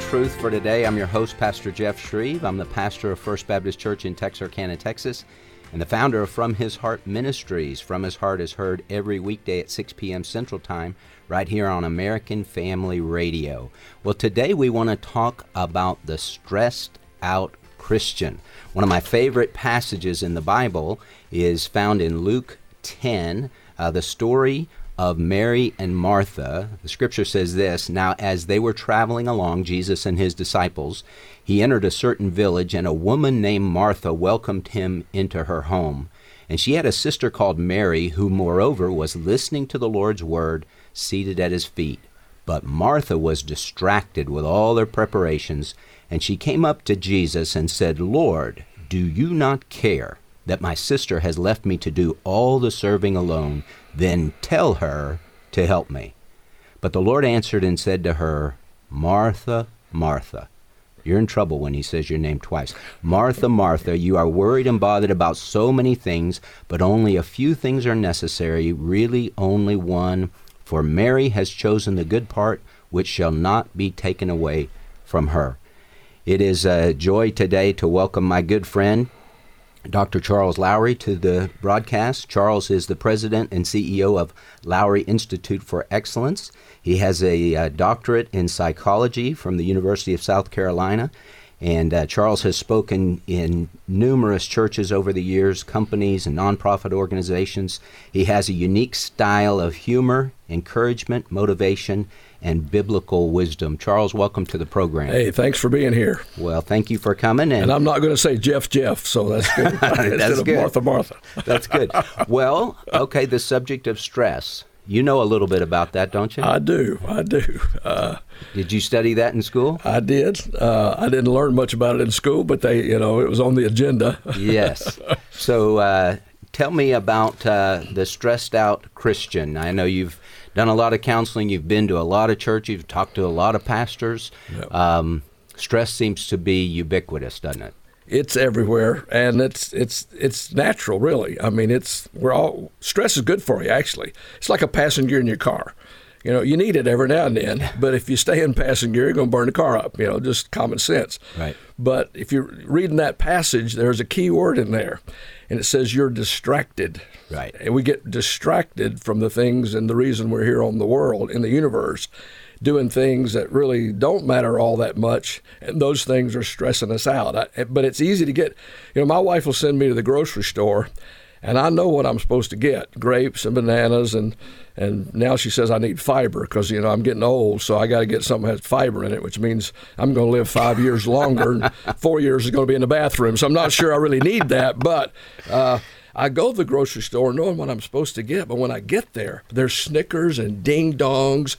Truth for today. I'm your host, Pastor Jeff Schreve. I'm the pastor of First Baptist Church in Texarkana, Texas, and the founder of From His Heart Ministries. From His Heart is heard every weekday at 6 p.m. Central Time, right here on American Family Radio. Well, today we want to talk about the stressed out Christian. One of my favorite passages in the Bible is found in Luke 10, uh, the story of Mary and Martha, the scripture says this Now, as they were traveling along, Jesus and his disciples, he entered a certain village, and a woman named Martha welcomed him into her home. And she had a sister called Mary, who, moreover, was listening to the Lord's word, seated at his feet. But Martha was distracted with all their preparations, and she came up to Jesus and said, Lord, do you not care that my sister has left me to do all the serving alone? Then tell her to help me. But the Lord answered and said to her, Martha, Martha. You're in trouble when he says your name twice. Martha, Martha, you are worried and bothered about so many things, but only a few things are necessary, really only one. For Mary has chosen the good part, which shall not be taken away from her. It is a joy today to welcome my good friend, Dr. Charles Lowery to the broadcast. Charles is the president and CEO of Lowery Institute for Excellence. He has a, uh, doctorate in psychology from the University of South Carolina. And uh, Charles has spoken in numerous churches over the years, companies, and nonprofit organizations. He has a unique style of humor, encouragement, motivation, and biblical wisdom. Charles, welcome to the program. Hey, thanks for being here. Well, thank you for coming. And, and I'm not going to say Jeff Jeff, so that's good. that's good. Martha Martha. that's good. Well, okay, the subject of stress. You know a little bit about that, don't you? I do. I do. Uh, did you study that in school? I did. Uh, I didn't learn much about it in school, but they, you know, it was on the agenda. yes. So, uh, tell me about uh, the stressed out Christian. I know you've done a lot of counseling. You've been to a lot of churches. You've talked to a lot of pastors. Yep. Um, stress seems to be ubiquitous, doesn't it? It's everywhere, and it's it's it's natural, really. I mean, it's we're all stress is good for you. Actually, it's like a passing gear in your car. You know, you need it every now and then, but if you stay in passing gear, you're going to burn the car up. You know, just common sense. Right. But if you're reading that passage, there's a key word in there, and it says you're distracted. Right. And we get distracted from the things and the reason we're here on the world, in the universe, doing things that really don't matter all that much. And those things are stressing us out. I, but it's easy to get, you know, my wife will send me to the grocery store and I know what I'm supposed to get grapes and bananas and and now she says I need fiber because you know I'm getting old, so I got to get something that has fiber in it, which means I'm going to live five years longer, and four years is going to be in the bathroom. So I'm not sure I really need that, but. Uh, I go to the grocery store knowing what I'm supposed to get, but when I get there, there's Snickers and ding dongs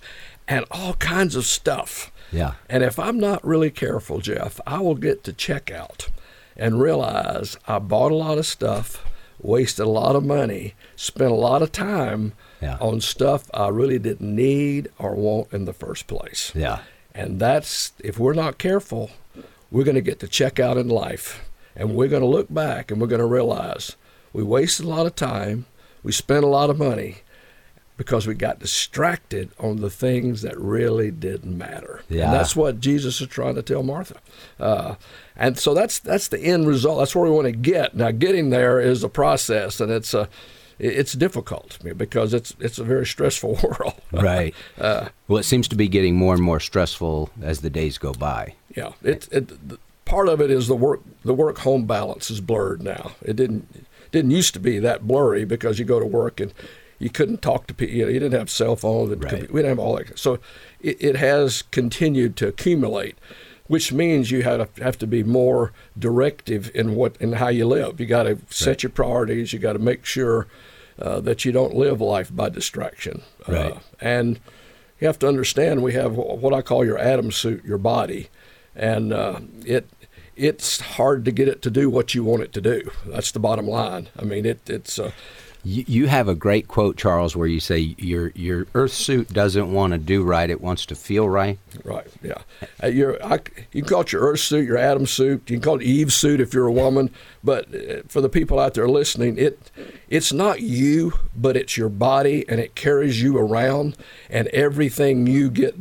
and all kinds of stuff. Yeah. And if I'm not really careful, Jeff, I will get to checkout and realize I bought a lot of stuff wasted a lot of money, spent a lot of time yeah. on stuff I really didn't need or want in the first place. Yeah. And that's, if we're not careful, we're going to get to check out in life and we're going to look back and we're going to realize we wasted a lot of time, we spent a lot of money, because we got distracted on the things that really didn't matter. Yeah. And that's what Jesus is trying to tell Martha. Uh, and so that's that's the end result. That's where we want to get. Now, getting there is a process, and it's a it's difficult because it's it's a very stressful world. right. Uh, well, it seems to be getting more and more stressful as the days go by. Yeah. It, it part of it is the work the work home balance is blurred now. It didn't didn't used to be that blurry because you go to work and you couldn't talk to people. You, know, you didn't have cell phones. Right. We didn't have all that. So it, it has continued to accumulate, which means you have to, have to be more directive in what in how you live. You got to set right. your priorities. You got to make sure uh, that you don't live life by distraction. Right. Uh, and you have to understand we have what I call your Adam suit, your body, and uh, it it's hard to get it to do what you want it to do. That's the bottom line. I mean, it, it's uh, you, you have a great quote, Charles, where you say your your Earth suit doesn't want to do right; it wants to feel right. Right. Yeah. Uh, your I, you can call it your Earth suit, your Adam suit. You can call it Eve suit if you're a woman. But uh, for the people out there listening, it it's not you, but it's your body, and it carries you around, and everything you get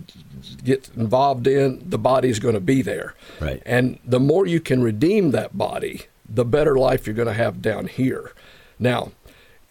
get involved in, the body's going to be there. Right. And the more you can redeem that body, the better life you're going to have down here. Now,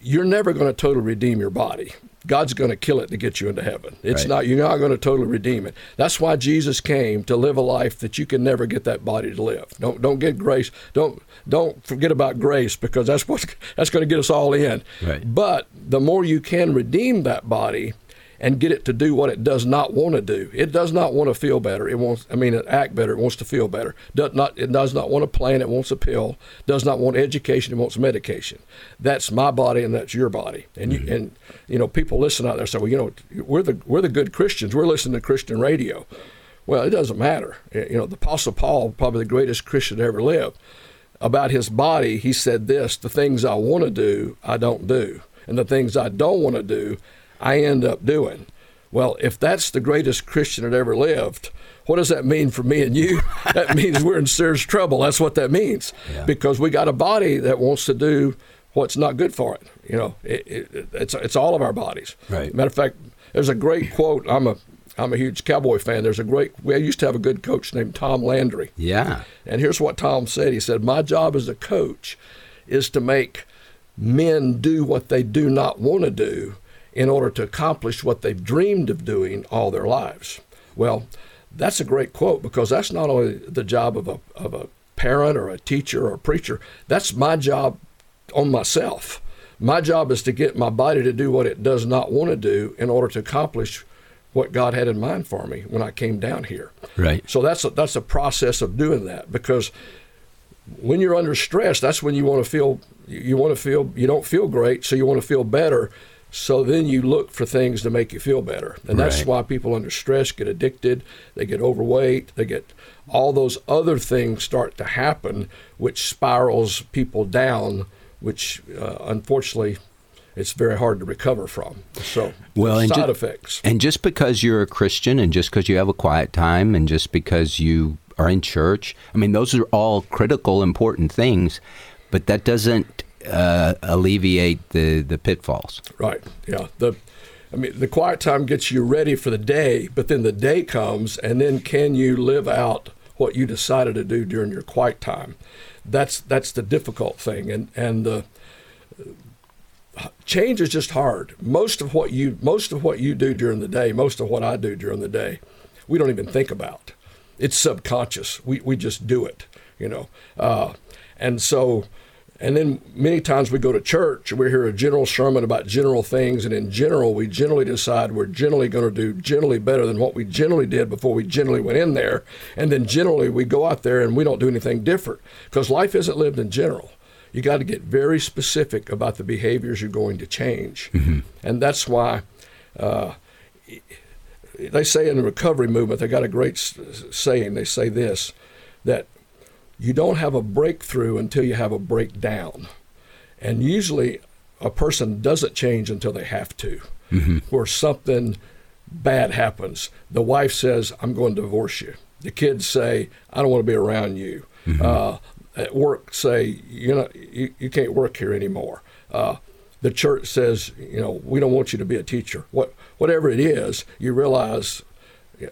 you're never going to totally redeem your body. God's going to kill it to get you into heaven. It's Right. not you're not going to totally redeem it. That's why Jesus came to live a life that you can never get that body to live. Don't don't get grace. Don't don't forget about grace because that's what that's going to get us all in. Right. But the more you can redeem that body and get it to do what it does not want to do. It does not want to feel better. It wants I mean it act better. It wants to feel better. Does not it does not want a plan, it wants a pill. Does not want education, it wants medication. That's my body and that's your body. And you mm-hmm. and you know people listen out there say, "Well, you know, we're the we're the good Christians. We're listening to Christian radio." Well, it doesn't matter. You know, the apostle Paul, probably the greatest Christian to ever live, about his body, he said this the things I want to do, I don't do. And the things I don't want to do, I end up doing. Well, if that's the greatest Christian that ever lived, what does that mean for me and you? that means we're in serious trouble. That's what that means. Yeah. Because we got a body that wants to do what's not good for it. You know, it, it, it's, it's all of our bodies. Right. Matter of fact, there's a great quote. I'm a I'm a huge cowboy fan. There's a great. We used to have a good coach named Tom Landry. Yeah. And here's what Tom said. He said, My job as a coach is to make men do what they do not want to do in order to accomplish what they've dreamed of doing all their lives. Well, that's a great quote because that's not only the job of a, of a parent or a teacher or a preacher, that's my job on myself. My job is to get my body to do what it does not want to do in order to accomplish what God had in mind for me when I came down here. Right. So that's a, that's a process of doing that because when you're under stress, that's when you want to feel you want to feel you don't feel great, so you want to feel better. So then you look for things to make you feel better, and that's Right. why people under stress get addicted, they get overweight, they get all those other things start to happen, which spirals people down, which uh, unfortunately it's very hard to recover from. So Well, and side ju- effects. And just because you're a Christian and just because you have a quiet time and just because you are in church, I mean, those are all critical, important things, but that doesn't uh, alleviate the, the pitfalls. Right. Yeah. The I mean the quiet time gets you ready for the day, but then the day comes and then can you live out what you decided to do during your quiet time? That's that's the difficult thing and and the change is just hard. Most of what you most of what you do during the day, most of what I do during the day, we don't even think about. It's subconscious. We we just do it, you know. Uh, and so and then many times we go to church and we hear a general sermon about general things, and in general, we generally decide we're generally going to do generally better than what we generally did before we generally went in there. And then generally, we go out there and we don't do anything different because life isn't lived in general. You got to get very specific about the behaviors you're going to change. And that's why uh, they say in the recovery movement, they got a great s- saying. They say this that you don't have a breakthrough until you have a breakdown. And usually a person doesn't change until they have to, where something bad happens. The wife says, I'm going to divorce you. The kids say, I don't want to be around you. Uh, at work, say, you know, you, you can't work here anymore. Uh, the church says, you know, we don't want you to be a teacher. What, whatever it is, you realize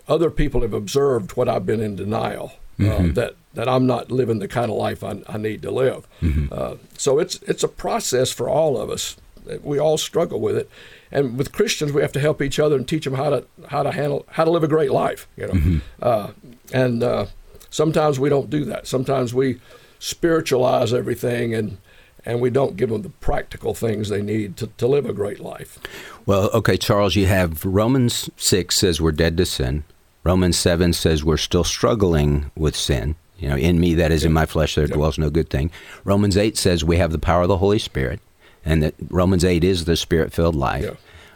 other people have observed what I've been in denial uh, that that I'm not living the kind of life I, I need to live. Uh, so it's it's a process for all of us. We all struggle with it, and with Christians, we have to help each other and teach them how to how to handle how to live a great life. You know, uh, and uh, sometimes we don't do that. Sometimes we spiritualize everything and. And we don't give them the practical things they need to, to live a great life. Well, okay, Charles, you have Romans 6 says we're dead to sin. Romans 7 says we're still struggling with sin. You know, in me, that is in my flesh, there dwells no good thing. Romans 8 says we have the power of the Holy Spirit, and that Romans 8 is the spirit filled life. Yeah.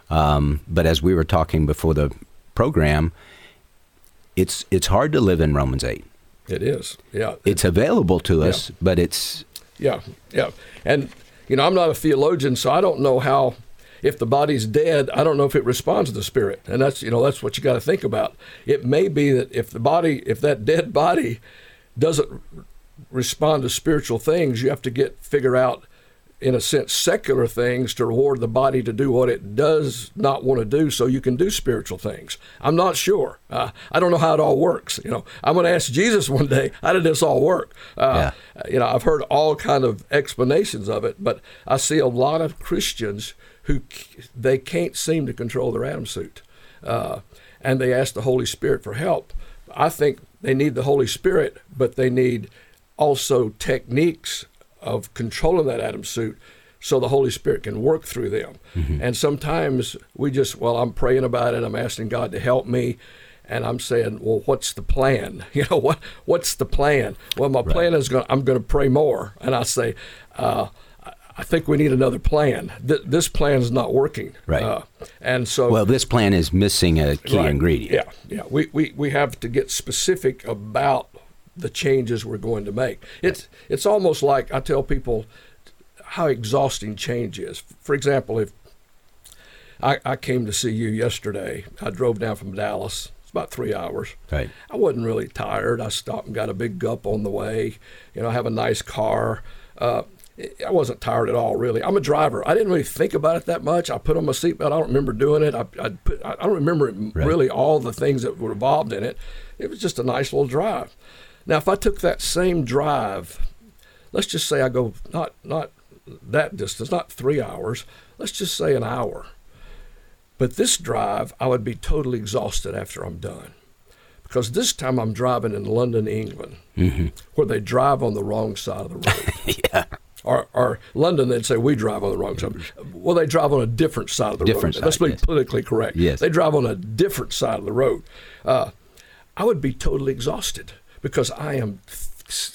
Um, but as we were talking before the program, it's, it's hard to live in Romans 8. It is, yeah. It's available to us, but it's Yeah, yeah. And, you know, I'm not a theologian, so I don't know how, if the body's dead, I don't know if it responds to the spirit. And that's, you know, that's what you got to think about. It may be that if the body, if that dead body doesn't respond to spiritual things, you have to get, figure out in a sense, secular things to reward the body to do what it does not want to do, so you can do spiritual things. I'm not sure. Uh, I don't know how it all works. You know, I'm going to ask Jesus one day, how did this all work? Uh, yeah. You know, I've heard all kind of explanations of it, but I see a lot of Christians who they can't seem to control their Adam suit, uh, and they ask the Holy Spirit for help. I think they need the Holy Spirit, but they need also techniques of controlling that Adam suit so the Holy Spirit can work through them. Mm-hmm. And sometimes we just, well, I'm praying about it, I'm asking God to help me. And I'm saying, well, what's the plan? You know, what what's the plan? Well, my right. plan is going. I'm going to pray more, and I say, uh, I think we need another plan. Th- this plan is not working. Right. Uh, and so, well, this plan is missing a key right. ingredient. Yeah, yeah. We, we we have to get specific about the changes we're going to make. It's it's almost like I tell people how exhausting change is. For example, if I, I came to see you yesterday, I drove down from Dallas. It's about three hours. Right. I wasn't really tired. I stopped and got a big gup on the way. You know, I have a nice car. Uh, I wasn't tired at all, really. I'm a driver. I didn't really think about it that much. I put on my seatbelt. I don't remember doing it. I, I, put, I don't remember right. really all the things that were involved in it. It was just a nice little drive. Now, if I took that same drive, let's just say I go not not that distance, not three hours, let's just say an hour. But this drive, I would be totally exhausted after I'm done. Because this time I'm driving in London, England, mm-hmm. where they drive on the wrong side of the road. yeah. Or, or, London, they'd say we drive on the wrong side. Well, they drive on a different side of the different road. Side, Let's be yes. politically correct. Yes. They drive on a different side of the road. Uh, I would be totally exhausted because I am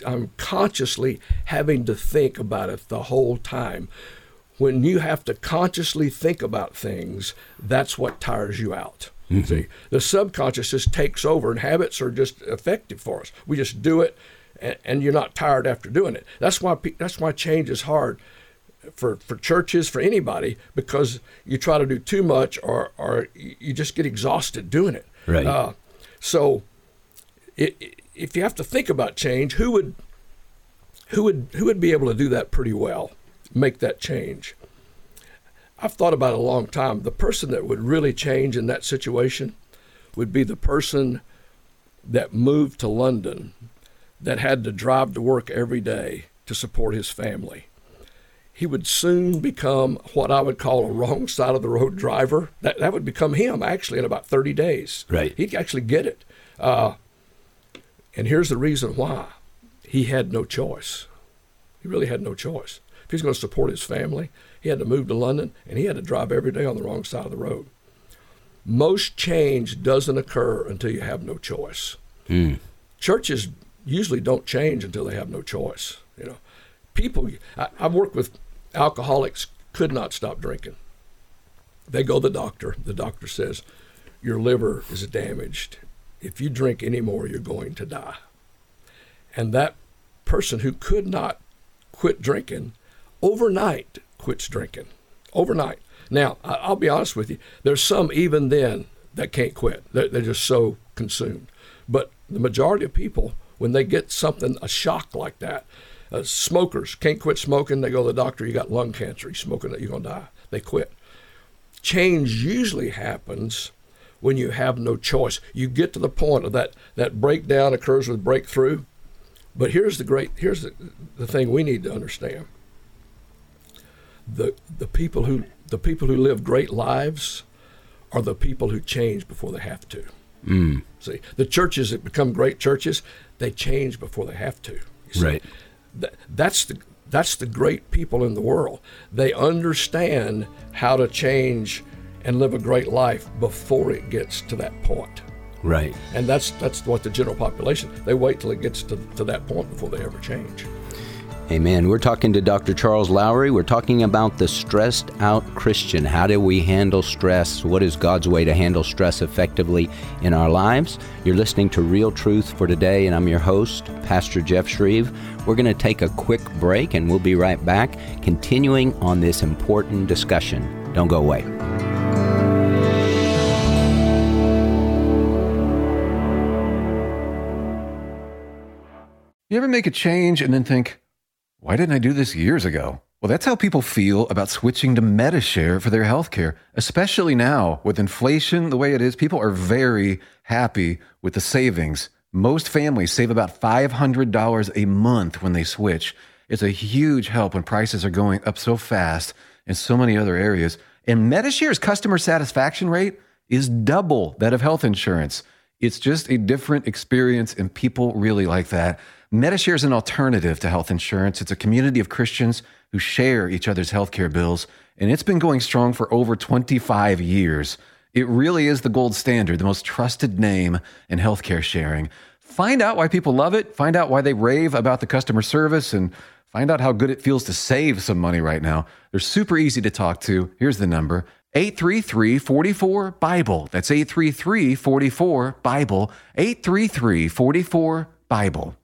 I'm consciously having to think about it the whole time. When you have to consciously think about things, that's what tires you out. Mm-hmm. See, the subconscious just takes over, and habits are just effective for us. We just do it, and, and you're not tired after doing it. That's why that's why change is hard for, for churches, for anybody, because you try to do too much, or or you just get exhausted doing it. Right. Uh, so, it, it if you have to think about change, who would who would who would be able to do that pretty well, make that change? I've thought about it a long time. The person that would really change in that situation would be the person that moved to London that had to drive to work every day to support his family. He would soon become what I would call a wrong side of the road driver. That, that would become him actually in about 30 days. Right. He'd actually get it. Uh, and here's the reason why he had no choice. He really had no choice. If he's going to support his family, he had to move to London and he had to drive every day on the wrong side of the road. Most change doesn't occur until you have no choice. Mm. Churches usually don't change until they have no choice. You know, people. I, I've worked with alcoholics could not stop drinking. They go to the doctor. The doctor says, "Your liver is damaged if you drink anymore, you're going to die. And that person who could not quit drinking overnight quits drinking. Overnight. Now, I'll be honest with you, there's some even then that can't quit. They're just so consumed. But the majority of people, when they get something, a shock like that, uh, smokers can't quit smoking. They go to the doctor, you got lung cancer, You're smoking it, you're going to die. They quit. Change usually happens when you have no choice. You get to the point of that that breakdown occurs with breakthrough. But here's the great here's the, the thing we need to understand. The the people who the people who live great lives are the people who change before they have to. Mm. See, the churches that become great churches, they change before they have to. Right. That, that's the that's the great people in the world. They understand how to change and live a great life before it gets to that point. Right. And that's that's what the general population they wait till it gets to, to that point before they ever change. Amen. We're talking to Dr. Charles Lowery. We're talking about the stressed out Christian. How do we handle stress? What is God's way to handle stress effectively in our lives? You're listening to Real Truth for Today, and I'm your host, Pastor Jeff Schreve. We're going to take a quick break, and we'll be right back, continuing on this important discussion. Don't go away. You ever make a change and then think, why didn't I do this years ago? Well, that's how people feel about switching to Medi-Share for their health care, especially now with inflation the way it is. People are very happy with the savings. Most families save about $500 a month when they switch. It's a huge help when prices are going up so fast in so many other areas. And Medi-Share's customer satisfaction rate is double that of health insurance. It's just a different experience, and people really like that. Medi-Share is an alternative to health insurance. It's a community of Christians who share each other's healthcare bills, and it's been going strong for over 25 years. It really is the gold standard, the most trusted name in healthcare sharing. Find out why people love it, find out why they rave about the customer service, and find out how good it feels to save some money right now. They're super easy to talk to. Here's the number 833 44 Bible. That's 833 44 Bible. 833 44 Bible.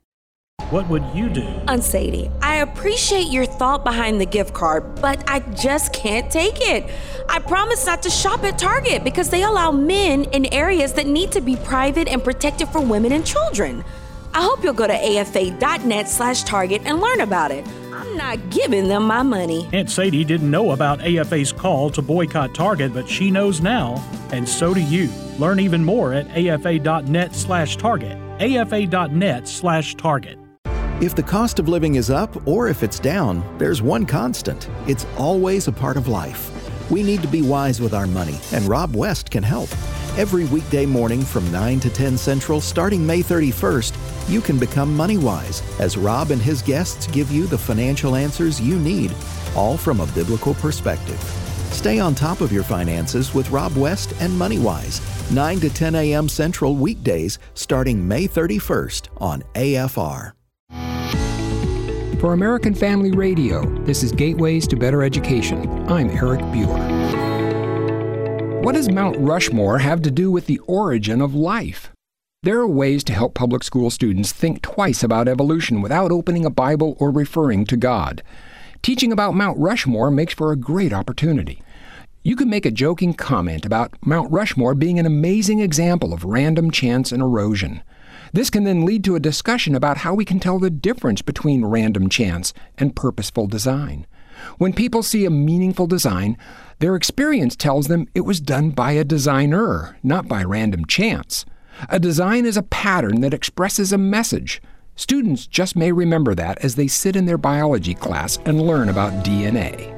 What would you do? Aunt Sadie, I appreciate your thought behind the gift card, but I just can't take it. I promise not to shop at Target because they allow men in areas that need to be private and protected for women and children. I hope you'll go to afa.net slash Target and learn about it. I'm not giving them my money. Aunt Sadie didn't know about AFA's call to boycott Target, but she knows now, and so do you. Learn even more at afa.net slash Target. afa.net slash Target. If the cost of living is up or if it's down, there's one constant it's always a part of life. We need to be wise with our money, and Rob West can help. Every weekday morning from 9 to 10 Central, starting May 31st, you can become money wise as Rob and his guests give you the financial answers you need, all from a biblical perspective. Stay on top of your finances with Rob West and MoneyWise, 9 to 10 a.m. Central weekdays starting May 31st on AFR. For American Family Radio, this is Gateways to Better Education. I'm Eric Buehrer. What does Mount Rushmore have to do with the origin of life? There are ways to help public school students think twice about evolution without opening a Bible or referring to God. Teaching about Mount Rushmore makes for a great opportunity. You can make a joking comment about Mount Rushmore being an amazing example of random chance and erosion. This can then lead to a discussion about how we can tell the difference between random chance and purposeful design. When people see a meaningful design, their experience tells them it was done by a designer, not by random chance. A design is a pattern that expresses a message. Students just may remember that as they sit in their biology class and learn about DNA.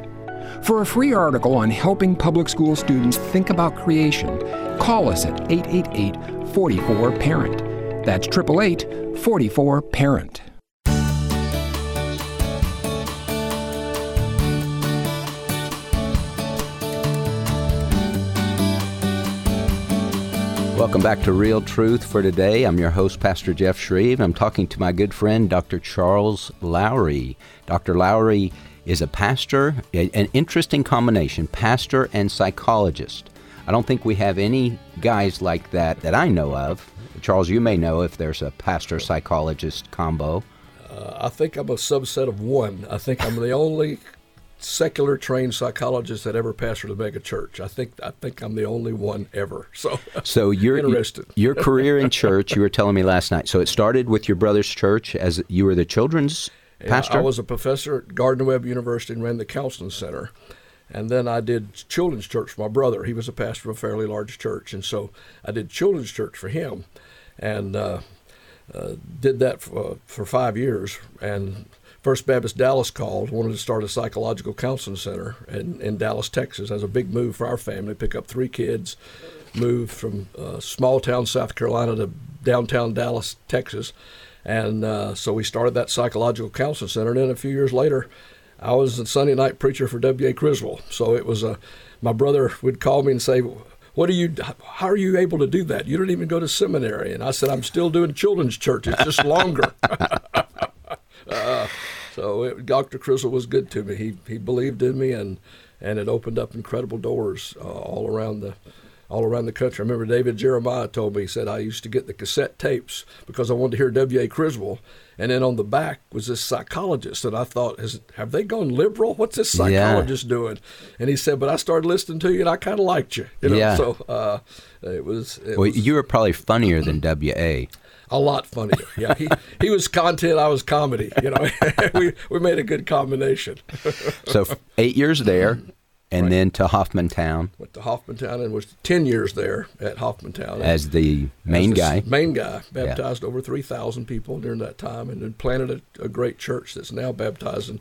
For a free article on helping public school students think about creation, call us at 888 44 Parent. That's 888 44 Parent. Welcome back to Real Truth for today. I'm your host, Pastor Jeff Schreve. I'm talking to my good friend, Dr. Charles Lowery. Dr. Lowery is a pastor, an interesting combination, pastor and psychologist. I don't think we have any guys like that that I know of. Charles, you may know if there's a pastor psychologist combo. Uh, I think I'm a subset of one. I think I'm the only secular trained psychologist that ever pastored a mega church. I think I think I'm the only one ever. So So you're interested. your career in church, you were telling me last night. So it started with your brother's church as you were the children's Yeah, pastor? I was a professor at Gardner Webb University and ran the counseling center. And then I did children's church for my brother. He was a pastor of a fairly large church, and so I did children's church for him, and uh, uh, did that for, for five years. And First Baptist Dallas called, wanted to start a psychological counseling center in, in Dallas, Texas. That was a big move for our family. Pick up three kids, move from uh, small town South Carolina to downtown Dallas, Texas. And uh, so we started that psychological counseling center. And then a few years later, I was a Sunday night preacher for W.A. Criswell. So it was a, my brother would call me and say, what are you, how are you able to do that? You don't even go to seminary. And I said, I'm still doing children's church. It's just longer. uh, so it, Dr. Criswell was good to me. He, he believed in me and, and it opened up incredible doors uh, all around the, all around the country. I remember David Jeremiah told me, he said, I used to get the cassette tapes because I wanted to hear W.A. Criswell. And then on the back was this psychologist that I thought, has, have they gone liberal? What's this Yeah. psychologist doing? And he said, but I started listening to you and I kind of liked you. you know? Yeah. So uh, it was. It well, was you were probably funnier than W.A. A lot funnier. Yeah, he, he was content, I was comedy. You know, we we made a good combination. so eight years there, and right. then to Hoffmantown. Went to Hoffmantown and was ten years there at Hoffmantown as the main as guy. Main guy baptized yeah. over three thousand people during that time, and then planted a, a great church that's now baptizing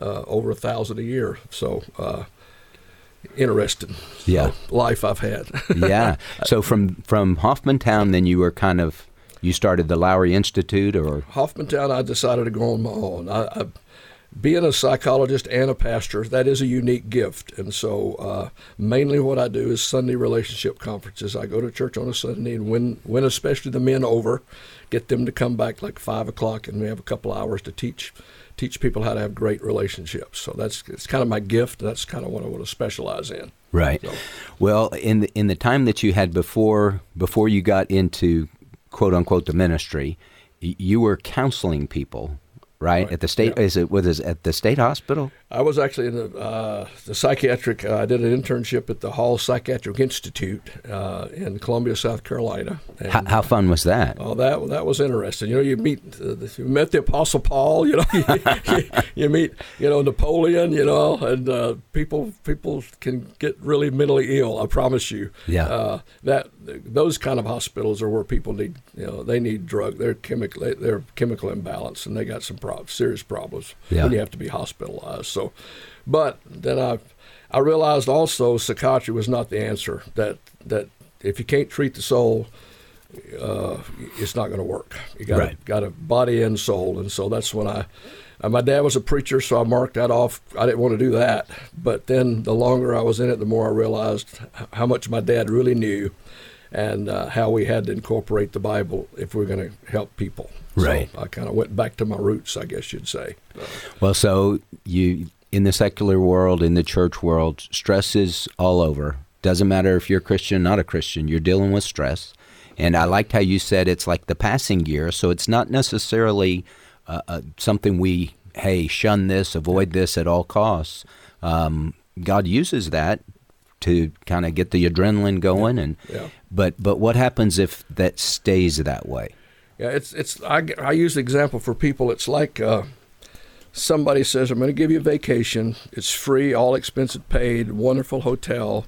uh, over a thousand a year. So. Uh, interesting yeah. life I've had. yeah. So from from Hoffmantown, then you were kind of you started the Lowery Institute, or Hoffmantown. I decided to go on my own. I, I being a psychologist and a pastor, that is a unique gift. And so, uh, mainly what I do is Sunday relationship conferences. I go to church on a Sunday and win, win especially the men over, get them to come back like five o'clock, and we have a couple hours to teach teach people how to have great relationships. So that's it's kind of my gift. That's kind of what I want to specialize in. Right. So. Well, in the in the time that you had before before you got into quote unquote the ministry, you were counseling people right? right. At the state, yeah. is it was it at the state hospital? I was actually in the uh, the psychiatric. Uh, I did an internship at the Hall Psychiatric Institute uh, in Columbia, South Carolina. How, how, fun was that? Oh, that that was interesting. You know, you meet uh, you met the Apostle Paul. You know, you, you, meet you know Napoleon. You know, and uh, people people can get really mentally ill. I promise you. Yeah. Uh, that those kind of hospitals are where people need you know they need drug. They're chemical they're chemical imbalance and they got some problems, serious problems yeah. when you have to be hospitalized. So but then I, I realized also psychiatry was not the answer. That that if you can't treat the soul, uh, it's not going to work. You got right. got a body and soul, and so that's when I. Uh, my dad was a preacher, so I marked that off. I didn't want to do that. But then the longer I was in it, the more I realized how much my dad really knew and uh, how we had to incorporate the Bible if we are going to help people. Right. So I kind of went back to my roots, I guess you'd say. Well, so you in the secular world, in the church world, stress is all over. Doesn't matter if you're a Christian, not a Christian, you're dealing with stress. And I liked how you said it's like the passing gear. So it's not necessarily uh, uh, something we, hey, shun this, avoid this at all costs. Um, God uses that to kind of get the adrenaline going, and yeah. but but what happens if that stays that way? Yeah, it's it's I, I use the example for people. It's like uh, somebody says, I'm going to give you a vacation. It's free, all expenses paid, wonderful hotel.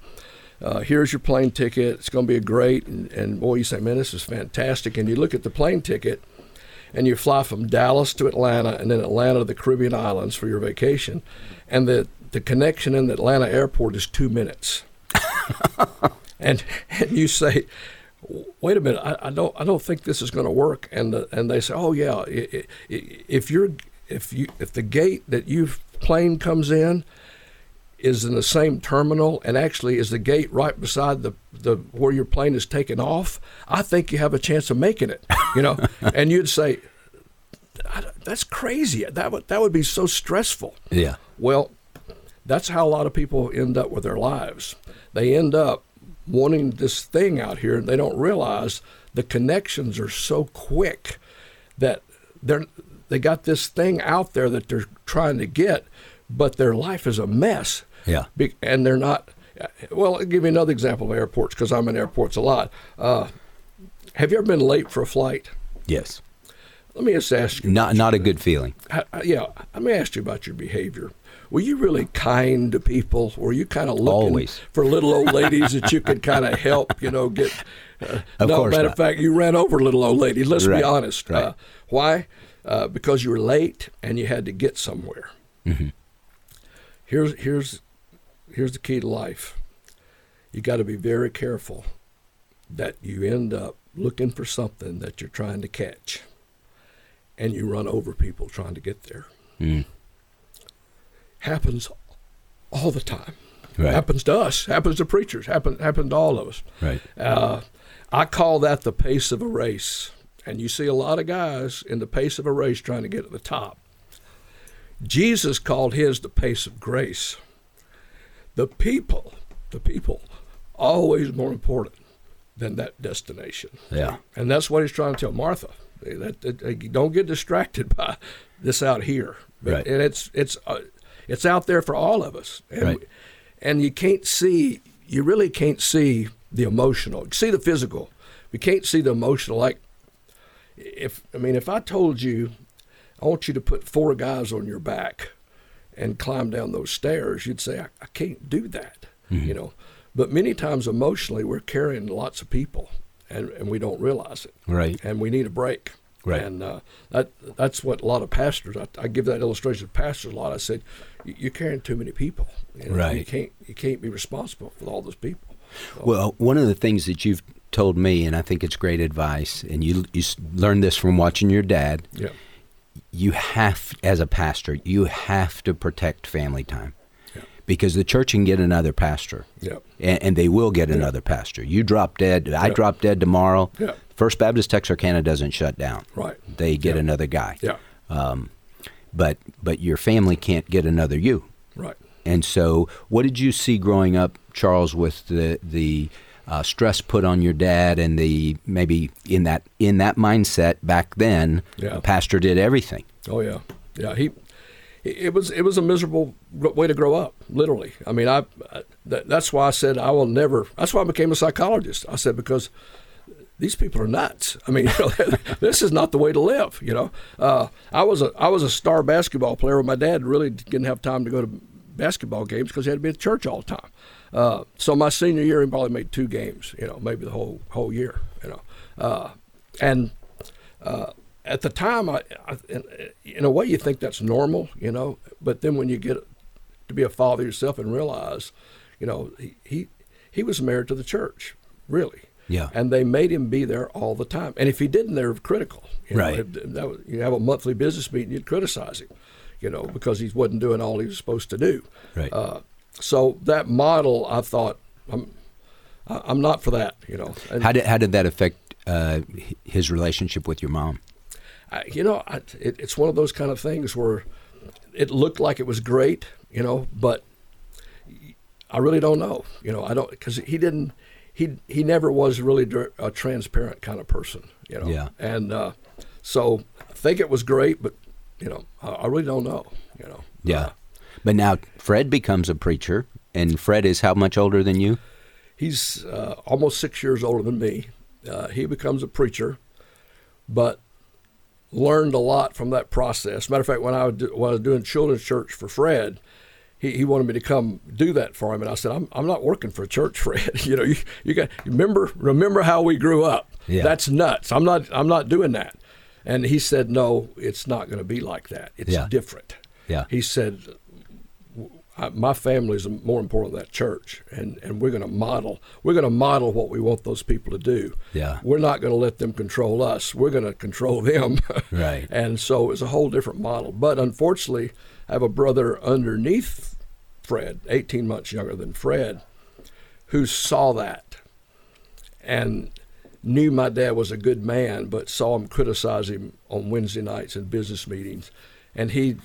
Uh, here's your plane ticket. It's going to be a great. And, and boy, you say, man, this is fantastic. And you look at the plane ticket and you fly from Dallas to Atlanta and then Atlanta to the Caribbean islands for your vacation. And the, the connection in the Atlanta airport is two minutes. and, and you say, wait a minute, I, I, don't, I don't think this is going to work. And, the, and they say, oh, yeah, if you're if you if the gate that you plane comes in is in the same terminal and actually is the gate right beside the, the where your plane is taking off, I think you have a chance of making it. You know, and you'd say, "That's crazy. That would that would be so stressful." Yeah. Well, that's how a lot of people end up with their lives. They end up wanting this thing out here, and they don't realize the connections are so quick that they're they got this thing out there that they're trying to get, but their life is a mess. Yeah. and they're not. Well, I'll give you another example of airports because I'm in airports a lot. Uh, have you ever been late for a flight? Yes. Let me just ask you. Not not a good feeling. Uh, yeah. Let me ask you about your behavior. Were you really kind to people? Were you kind of looking Always. for little old ladies that you could kind of help? You know, get. Uh, of no, course matter not. of fact, you ran over little old lady. Let's right. be honest. Right. Uh, why? uh, because you were late and you had to get somewhere. Mm-hmm. Here's here's here's the key to life. You got to be very careful that you end up looking for something that you're trying to catch, and you run over people trying to get there. Mm. Happens all the time. Right. Happens to us. Happens to preachers. Happen happen to all of us. Right. Uh, I call that the pace of a race. And you see a lot of guys in the pace of a race trying to get to the top. Jesus called his the pace of grace. The people, the people, always more important than that destination. Yeah. And that's what he's trying to tell Martha. That, that, that don't get distracted by this out here. Right. And it's it's uh, it's out there for all of us. And, right. and you can't see, you really can't see the emotional. You see the physical. We can't see the emotional. Like if I mean, if I told you, I want you to put four guys on your back and climb down those stairs, you'd say, I, I can't do that, Mm-hmm. you know. But many times emotionally, we're carrying lots of people, and, and we don't realize it. Right. And we need a break. Right. And uh, that that's what a lot of pastors. I, I give that illustration to pastors a lot. I said, "You- you're carrying too many people. You know, Right. You can't you can't be responsible for all those people. Well, one of the things that you've told me, and I think it's great advice, and you you learned this from watching your dad. Yeah. You have, as a pastor, you have to protect family time. Because the church can get another pastor, Yeah. and, and they will get another pastor. You drop dead, I drop dead tomorrow. Yeah. First Baptist Texarkana doesn't shut down. Right. They get another guy. Yeah. Um, but but your family can't get another you. Right. And so, what did you see growing up, Charles, with the the uh, stress put on your dad, and the maybe in that in that mindset back then, Yeah. a pastor did everything. Oh yeah, yeah. He, it was it was a miserable way to grow up. Literally. I mean, I, I that, that's why I said I will never. That's why I became a psychologist. I said because these people are nuts. I mean, this is not the way to live. You know, uh, I was a I was a star basketball player. My dad really didn't have time to go to basketball games because he had to be at church all the time. Uh, so my senior year, he probably made two games. You know, maybe the whole whole year. You know, uh, and uh, at the time, I, I in, a way you think that's normal. You know, but then when you get to be a father yourself and realize, you know, he he, he was married to the church, really. Yeah. And they made him be there all the time. And if he didn't, they're critical. You know, Right. that was, you have a monthly business meeting, you'd criticize him, you know, because he wasn't doing all he was supposed to do. Right. Uh, so that model, I thought, I'm, I'm not for that, you know. And How did how did that affect uh, his relationship with your mom? I, you know, I, it, it's one of those kind of things where it looked like it was great, you know, but I really don't know, you know, I don't because he didn't, he he never was really a transparent kind of person, you know, Yeah. and uh, so I think it was great, but you know, I, I really don't know, you know. Yeah. Uh, But now Fred becomes a preacher, and Fred is how much older than you? he's uh, almost six years older than me. Uh, he becomes a preacher, but learned a lot from that process. Matter of fact, when I, would do, when I was doing children's church for Fred, he, he wanted me to come do that for him, and I said, "I'm, I'm not working for a church, Fred. you know, you, you got remember remember how we grew up. Yeah. That's nuts. I'm not I'm not doing that." And he said, "No, it's not going to be like that. It's Yeah. different." Yeah. He said, I, my family is more important than that church, and, and we're going to model. We're going to model what we want those people to do. Yeah. We're not going to let them control us. We're going to control them. Right. and so it's a whole different model. But unfortunately, I have a brother underneath Fred, 18 months younger than Fred, who saw that and knew my dad was a good man, but saw him criticize him on Wednesday nights in business meetings, and he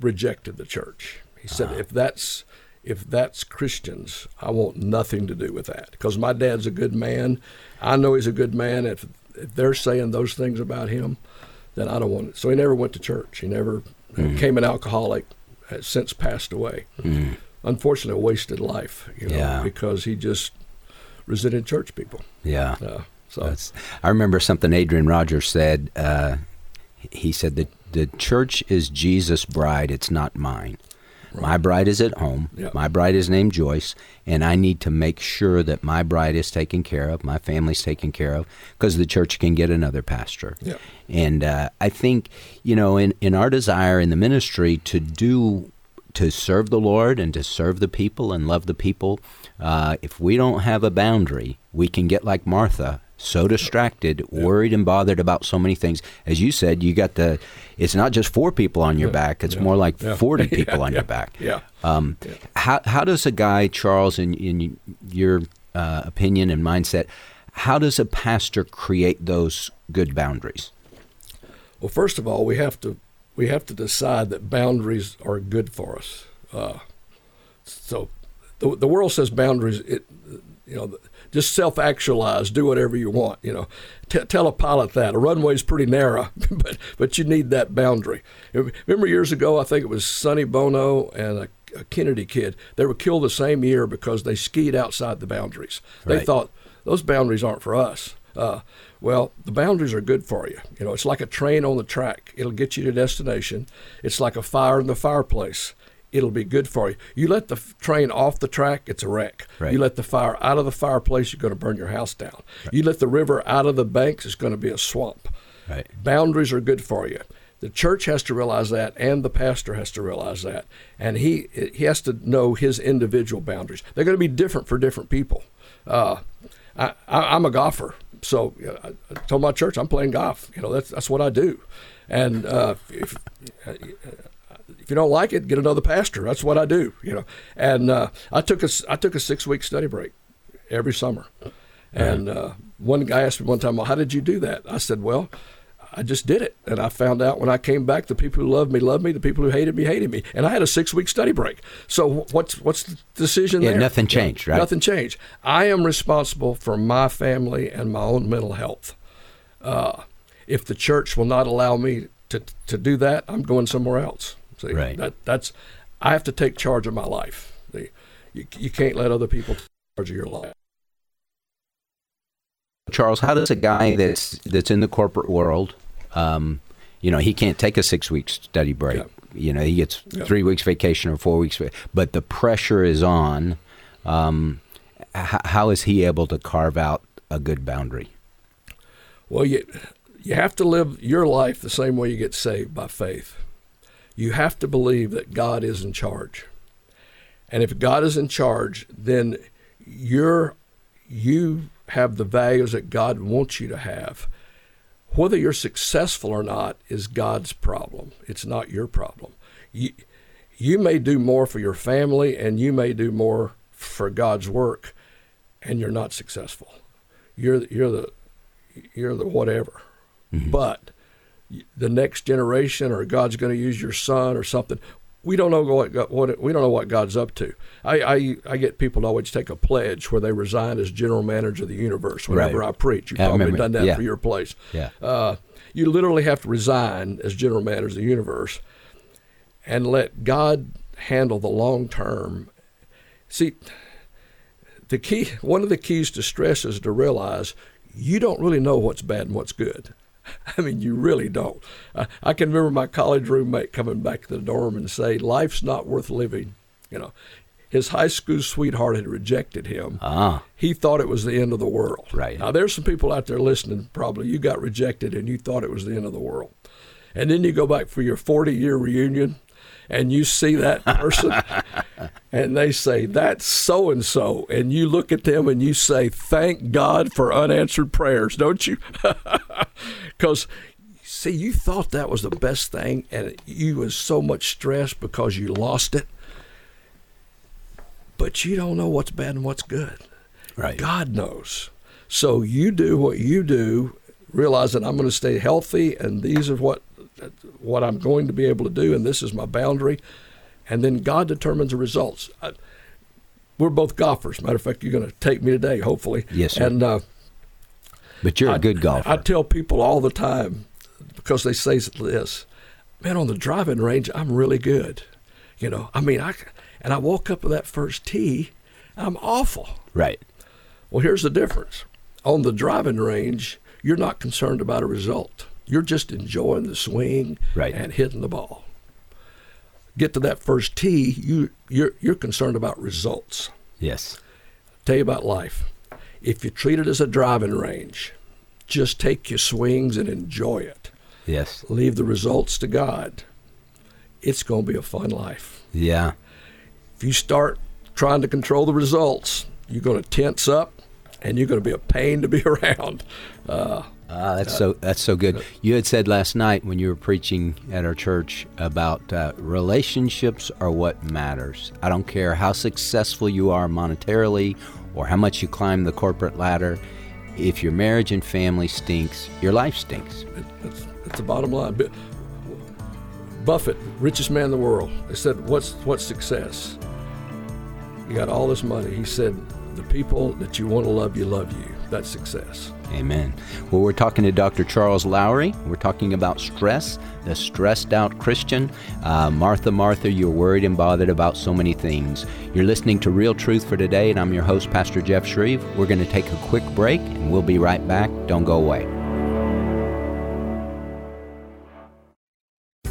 rejected the church. He said, "If that's if that's Christians, I want nothing to do with that because my dad's a good man. I know he's a good man. If if they're saying those things about him, then I don't want it." So he never went to church. He never became an alcoholic. Has since passed away. Unfortunately, a wasted life. You know, Yeah. because he just resented church people. Yeah. Uh, so That's, I remember something Adrian Rogers said. Uh, he said that the church is Jesus' bride, it's not mine. My bride is at home. Yeah. My bride is named Joyce, and I need to make sure that my bride is taken care of, my family's taken care of, because the church can get another pastor. Yeah. And uh, I think, you know, in, in our desire in the ministry to do, to serve the Lord and to serve the people and love the people, uh, if we don't have a boundary, we can get like Martha, so distracted, worried, and bothered about so many things. As you said, you got the, it's not just four people on your back, it's more like Yeah. 40 people Yeah, on yeah, your back. yeah. Um, how, how does a guy, Charles, in, in your uh, opinion and mindset, how does a pastor create those good boundaries? Well, first of all, we have to we have to decide that boundaries are good for us. Uh, so, the the world says boundaries. It you know just self actualize, do whatever you want. You know, T- tell a pilot that a runway's pretty narrow, but but you need that boundary. Remember years ago, I think it was Sonny Bono and a, a Kennedy kid. They were killed the same year because they skied outside the boundaries. They thought those boundaries aren't for us. Uh, well, the boundaries are good for you. You know, it's like a train on the track. It'll get you to destination. It's like a fire in the fireplace. It'll be good for you. You let the f- train off the track, it's a wreck. Right. You let the fire out of the fireplace, you're going to burn your house down. You let the river out of the banks, it's going to be a swamp. Right. Boundaries are good for you. The church has to realize that, and the pastor has to realize that, and he he has to know his individual boundaries. They're going to be different for different people. Uh, I, I, I'm a golfer, so uh, I told my church I'm playing golf. You know, that's that's what I do, and uh, if if you don't like it, get another pastor. That's what I do. You know, and uh, I took a I took a six week study break every summer, and uh, one guy asked me one time, "Well, how did you do that?" I said, "Well." I just did it, and I found out when I came back, the people who loved me loved me, the people who hated me hated me, and I had a six-week study break. So what's what's the decision Yeah, there? nothing changed, right? Nothing changed. I am responsible for my family and my own mental health. Uh, if the church will not allow me to to do that, I'm going somewhere else. See, Right. That that's I have to take charge of my life. The, you you can't let other people take charge of your life. Charles, how does a guy that's that's in the corporate world, um, you know, he can't take a six week study break. Yeah. You know, he gets Yeah. three weeks vacation or four weeks, but the pressure is on. Um, h- how is he able to carve out a good boundary? Well, you you have to live your life the same way you get saved by faith. You have to believe that God is in charge. And if God is in charge, then you're you have the values that God wants you to have. Whether you're successful or not is God's problem. It's not your problem. You, you may do more for your family and you may do more for God's work and you're not successful. You're you're the you're the whatever. Mm-hmm. But the next generation or God's going to use your son or something. We don't know what, what we don't know what God's up to. I, I I get people to always take a pledge where they resign as general manager of the universe whenever Right. I preach. You've I probably remember. done that Yeah. for your place. Yeah. Uh, you literally have to resign as general manager of the universe and let God handle the long term. See, the key one of the keys to stress is to realize you don't really know what's bad and what's good. I mean, you really don't. I, I can remember my college roommate coming back to the dorm and say, "Life's not worth living." You know, his high school sweetheart had rejected him. Ah, He thought it was the end of the world. Right. Now, there's some people out there listening. Probably you got rejected and you thought it was the end of the world, and then you go back for your 40 year reunion, and you see that person, and they say that's so and so, and you look at them and you say, "Thank God for unanswered prayers," don't you? Because see, you thought that was the best thing, and you was so much stress because you lost it. But you don't know what's bad and what's good. right. God knows. So you do what you do, realize that I'm going to stay healthy, and these are what what I'm going to be able to do, and this is my boundary, and then God determines the results. I, we're both golfers. Matter of fact, you're going to take me today, hopefully. Yes, sir. And uh, But you're a I- good golfer. I tell people all the time because they say this, man, on the driving range, I'm really good. You know, I mean, I and I walk up with that first tee, I'm awful. right. Well, here's the difference. On the driving range, you're not concerned about a result. You're just enjoying the swing Right. and hitting the ball. Get to that first tee, you you're you're concerned about results. Yes. Tell you about life. If you treat it as a driving range, just take your swings and enjoy it. Yes. Leave the results to God. It's going to be a fun life. Yeah. If you start trying to control the results, you're going to tense up and you're going to be a pain to be around. Uh, Ah, that's so that's so good. You had said last night when you were preaching at our church about uh, relationships are what matters. I don't care how successful you are monetarily or how much you climb the corporate ladder. If your marriage and family stinks, your life stinks. That's, that's the bottom line. Bu- Buffett, richest man in the world, they said, "What's what's success?" You got all this money. He said, "The people that you want to love you love you. That's success." Amen. Well, we're talking to Dr. Charles Lowery. We're talking about stress, the stressed out Christian. Uh, Martha, Martha, you're worried and bothered about so many things. You're listening to Real Truth for Today, and I'm your host, Pastor Jeff Schreve. We're going to take a quick break, and we'll be right back. Don't go away.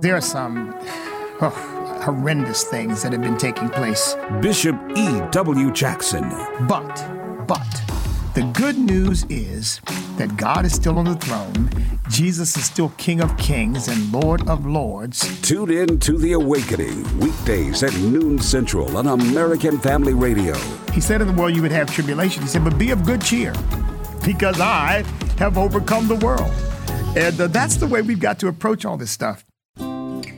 There are some oh, horrendous things that have been taking place. Bishop E.W. Jackson. But, but, the good news is that God is still on the throne. Jesus is still King of Kings and Lord of Lords. Tune in to The Awakening, weekdays at noon central on American Family Radio. He said in the world you would have tribulation. He said, but be of good cheer, because I have overcome the world. And uh, that's the way we've got to approach all this stuff.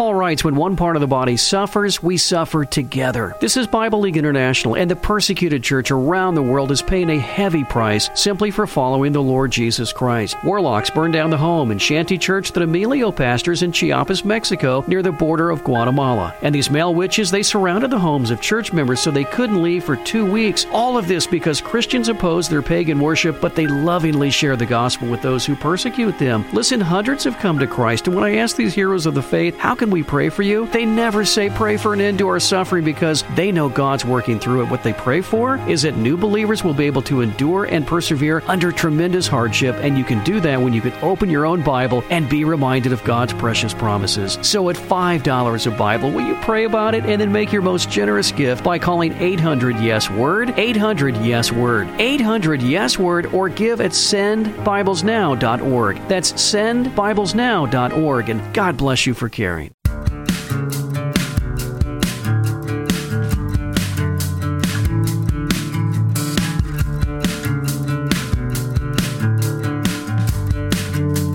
Paul writes, When one part of the body suffers, we suffer together. This is Bible League International, and the persecuted church around the world is paying a heavy price simply for following the Lord Jesus Christ. Warlocks burned down the home and shanty church that Emilio pastors in Chiapas, Mexico, near the border of Guatemala. And these male witches, they surrounded the homes of church members so they couldn't leave for two weeks. All of this because Christians oppose their pagan worship, but they lovingly share the gospel with those who persecute them. Listen, hundreds have come to Christ, and when I ask these heroes of the faith, how can we pray for you? They never say pray for an end to our suffering because they know God's working through it. What they pray for is that new believers will be able to endure and persevere under tremendous hardship, and you can do that when you can open your own Bible and be reminded of God's precious promises. So at $5 a Bible, will you pray about it and then make your most generous gift by calling 800 Yes Word, 800 Yes Word, 800 Yes Word, or give at sendbiblesnow.org. That's sendbiblesnow.org, and God bless you for caring.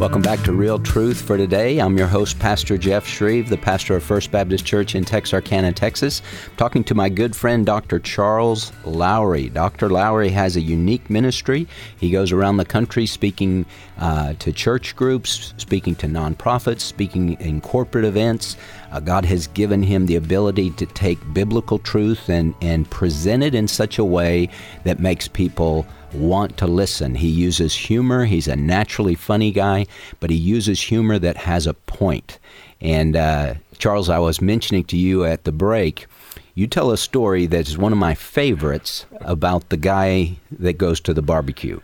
Welcome back to Real Truth for today. I'm your host, Pastor Jeff Schreve, the pastor of First Baptist Church in Texarkana, Texas. I'm talking to my good friend, Dr. Charles Lowery. Dr. Lowery has a unique ministry. He goes around the country speaking uh, to church groups, speaking to nonprofits, speaking in corporate events. Uh, God has given him the ability to take biblical truth and, and present it in such a way that makes people want to listen. He uses humor. He's a naturally funny guy, but he uses humor that has a point. And uh, Charles, I was mentioning to you at the break, you tell a story that is one of my favorites about the guy that goes to the barbecue.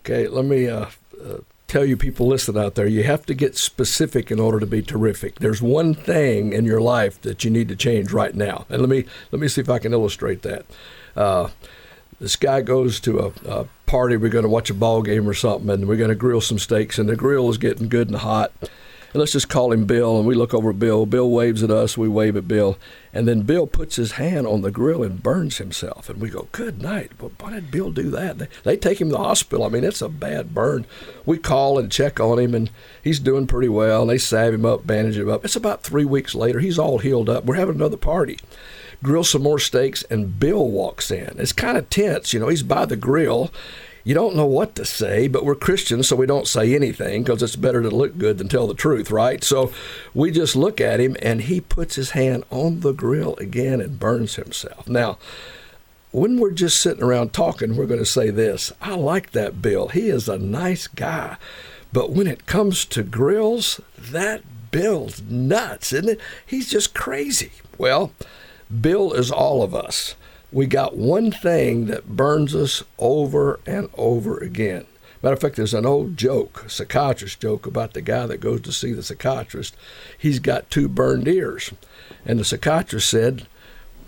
Okay, let me uh, uh, tell you, people listen out there, you have to get specific in order to be terrific. There's one thing in your life that you need to change right now, and let me let me see if I can illustrate that. This guy goes to a, a party. We're going to watch a ball game or something, and we're going to grill some steaks. And the grill is getting good and hot. And let's just call him Bill. And we look over Bill. Bill waves at us. We wave at Bill. And then Bill puts his hand on the grill and burns himself. And we go, "Good night." But why did Bill do that? They, they take him to the hospital. I mean, it's a bad burn. We call and check on him, and he's doing pretty well. They salve him up, bandage him up. It's about three weeks later. He's all healed up. We're having another party grill some more steaks, and Bill walks in. It's kind of tense, you know. He's by the grill. you don't know what to say, but we're Christians, so we don't say anything because it's better to look good than tell the truth, right? So we just look at him and he puts his hand on the grill again and burns himself. Now, when we're just sitting around talking, we're going to say this I like that Bill. He is a nice guy. But when it comes to grills, that Bill's nuts, isn't it? He's just crazy. Well, Bill is all of us we got one thing that burns us over and over again. Matter of fact, there's an old joke, psychiatrist joke about the guy that goes to see the psychiatrist. He's got two burned ears. And the psychiatrist said,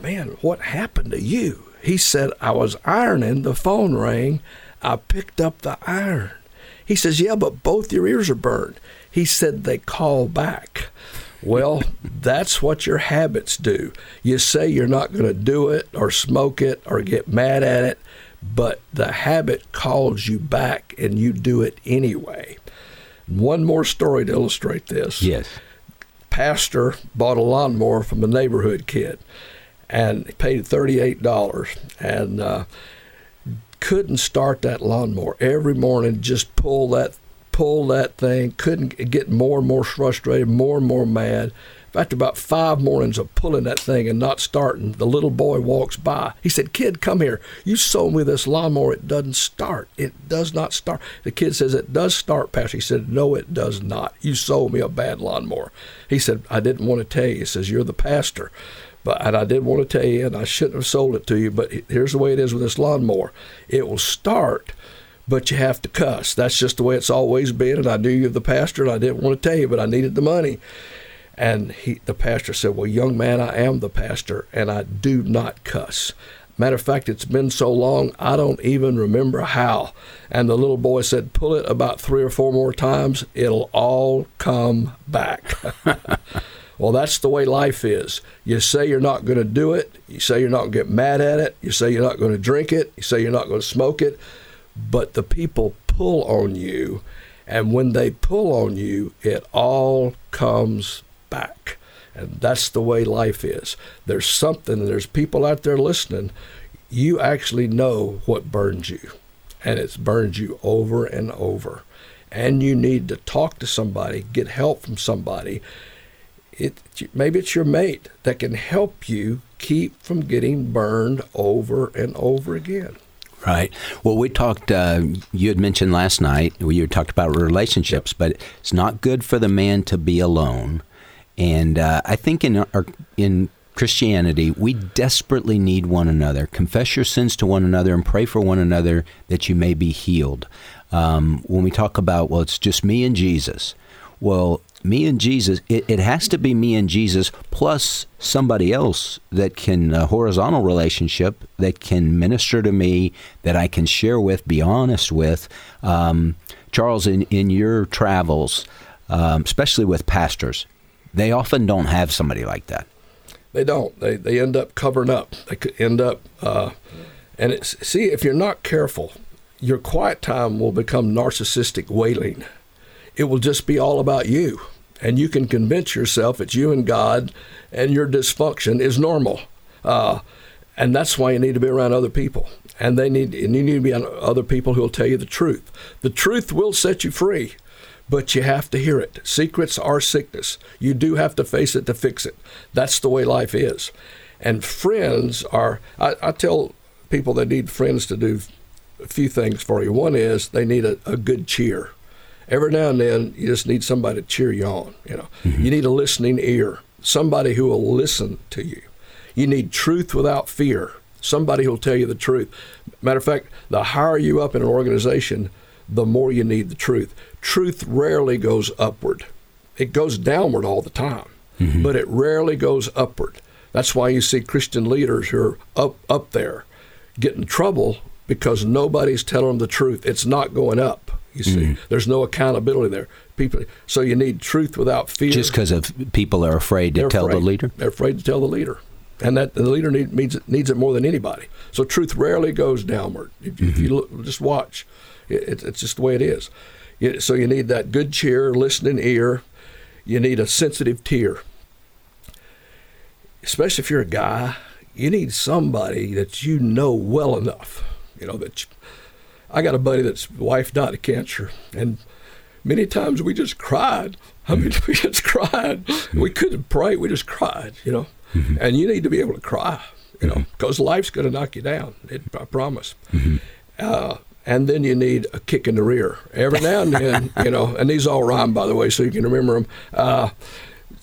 Man, what happened to you? He said, I was ironing, the phone rang, I picked up the iron. He says, Yeah, but both your ears are burned. He said, They call back. Well, that's what your habits do. You say you're not going to do it or smoke it or get mad at it, but the habit calls you back and you do it anyway. One more story to illustrate this. Yes. Pastor bought a lawnmower from a neighborhood kid and paid $38 and uh, couldn't start that lawnmower. Every morning, just pull that pull that thing, couldn't get more and more frustrated, more and more mad. After about five mornings of pulling that thing and not starting, the little boy walks by. He said, Kid, come here. You sold me this lawnmower. It doesn't start. It does not start. The kid says, It does start, Pastor. He said, No, it does not. You sold me a bad lawnmower. He said, I didn't want to tell you. He says, You're the pastor. But and I did want to tell you, and I shouldn't have sold it to you. But here's the way it is with this lawnmower: it will start, but you have to cuss. That's just the way it's always been. And I knew you're the pastor, and I didn't want to tell you, but I needed the money. And he, the pastor said, Well, young man, I am the pastor, and I do not cuss. Matter of fact, it's been so long, I don't even remember how. And the little boy said, Pull it about three or four more times, it'll all come back. well, that's the way life is. You say you're not going to do it, you say you're not going to get mad at it, you say you're not going to drink it, you say you're not going to smoke it but the people pull on you. And when they pull on you, it all comes back. And that's the way life is. There's something, there's people out there listening. You actually know what burns you, and it's burned you over and over. And you need to talk to somebody, get help from somebody. It, maybe it's your mate that can help you keep from getting burned over and over again. Right. Well, we talked. Uh, you had mentioned last night. We talked about relationships, but it's not good for the man to be alone. And uh, I think in our, in Christianity, we desperately need one another. Confess your sins to one another and pray for one another that you may be healed. Um, when we talk about, well, it's just me and Jesus. Well, me and Jesus, it, it, has to be me and Jesus plus somebody else that can, a horizontal relationship that can minister to me, that I can share with, be honest with. Um, Charles, in, in your travels, um, especially with pastors, they often don't have somebody like that. They don't. They, they end up covering up. They could end up, uh, and it's, see, if you're not careful, your quiet time will become narcissistic wailing. It will just be all about you and you can convince yourself it's you and God, and your dysfunction is normal. Uh, and that's why you need to be around other people, and they need and you need to be around other people who will tell you the truth. The truth will set you free, but you have to hear it. Secrets are sickness. You do have to face it to fix it. That's the way life is. And friends are. I, I tell people they need friends to do a few things for you. One is they need a, a good cheer every now and then you just need somebody to cheer you on. You know, mm-hmm. you need a listening ear, somebody who will listen to you. You need truth without fear, somebody who'll tell you the truth. Matter of fact, the higher you up in an organization, the more you need the truth. Truth rarely goes upward; it goes downward all the time, mm-hmm. but it rarely goes upward. That's why you see Christian leaders who are up up there get in trouble because nobody's telling them the truth. It's not going up. You see, mm there's no accountability there. People, so you need truth without fear. Just because of people are afraid to They're tell afraid. the leader. They're afraid to tell the leader, and that the leader need, needs it, needs it more than anybody. So truth rarely goes downward. If, mm-hmm. if you look, just watch, it, it's just the way it is. so you need that good cheer, listening ear. You need a sensitive tear, especially if you're a guy. You need somebody that you know well enough, you know that I got a buddy that's wife died of cancer, and many times we just cried. I mean, we just cried. We couldn't pray. We just cried, you know. Mm-hmm. And you need to be able to cry, you know, because life's going to knock you down. It, I promise. Mm-hmm. Uh, and then you need a kick in the rear every now and then, you know. And these all rhyme, by the way, so you can remember them. Uh,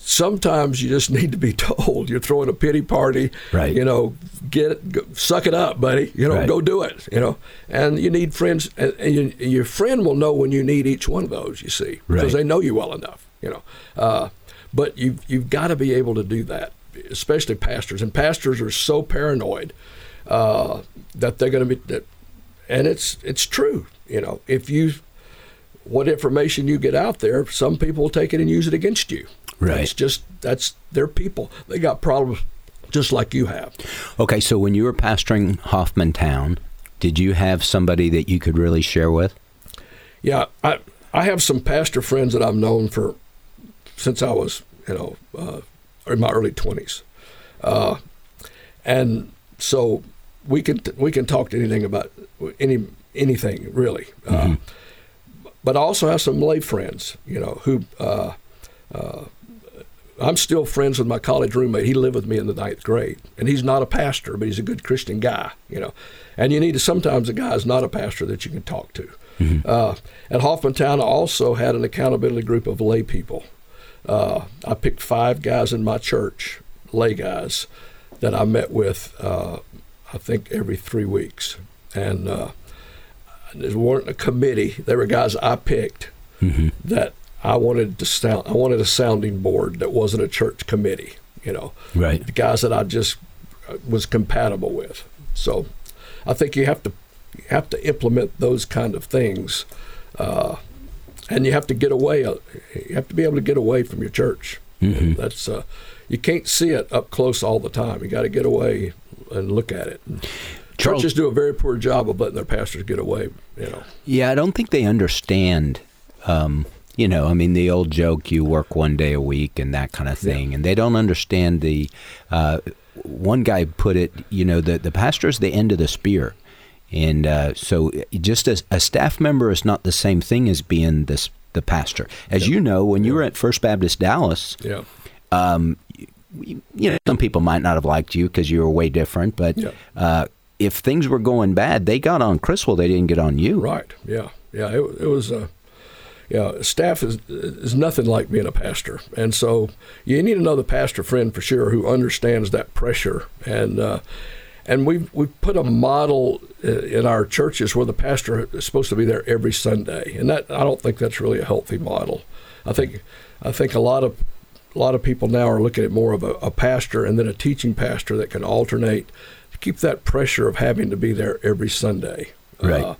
sometimes you just need to be told you're throwing a pity party. Right. You know, get it, go, suck it up, buddy. You know, right. go do it. You know, and you need friends, and, and you, your friend will know when you need each one of those. You see, because right. they know you well enough. You know, uh, but you you've got to be able to do that, especially pastors. And pastors are so paranoid uh, that they're going to be that, and it's it's true. You know, if you what information you get out there, some people will take it and use it against you. Right. It's just that's their people. They got problems just like you have. Okay, so when you were pastoring Hoffmantown, did you have somebody that you could really share with? Yeah, I I have some pastor friends that I've known for since I was you know uh, in my early twenties, uh, and so we can we can talk to anything about any anything really. Uh, mm-hmm. Uh, but I also have some lay friends, you know, who uh, uh, I'm still friends with my college roommate. He lived with me in the ninth grade, and he's not a pastor, but he's a good Christian guy, you know. And you need to sometimes a guy is not a pastor that you can talk to. Mm-hmm. Uh, at Hoffmantown, I also had an accountability group of lay people. Uh, I picked five guys in my church, lay guys, that I met with. Uh, I think every three weeks, and uh, there weren't a committee. They were guys I picked mm-hmm. that I wanted to sound, I wanted a sounding board that wasn't a church committee. You know, right? The guys that I just uh, was compatible with. So, I think you have to you have to implement those kind of things, uh, and you have to get away. Uh, you have to be able to get away from your church. Mm-hmm. That's uh, you can't see it up close all the time. You got to get away and look at it. Charles, Churches do a very poor job of letting their pastors get away. You know. Yeah, I don't think they understand um, you know, I mean, the old joke, you work one day a week and that kind of thing. Yeah. And they don't understand the, uh, one guy put it, you know, the, the pastor is the end of the spear. And uh, so just as a staff member is not the same thing as being this, the pastor. As yeah. you know, when yeah. you were at First Baptist Dallas, yeah. Um, you, you know, some people might not have liked you because you were way different, but uh, if things were going bad, they got on Criswell. They didn't get on you. Right. Yeah. Yeah. It, it was. Yeah, staff is is nothing like being a pastor, and so you need another pastor friend for sure who understands that pressure and. Uh, and we've we've put a model uh, in our churches where the pastor is supposed to be there every Sunday, and that I don't think that's really a healthy model. I think I think a lot of a lot of people now are looking at more of a, a pastor and then a teaching pastor that can alternate to keep that pressure of having to be there every Sunday. Right. Uh,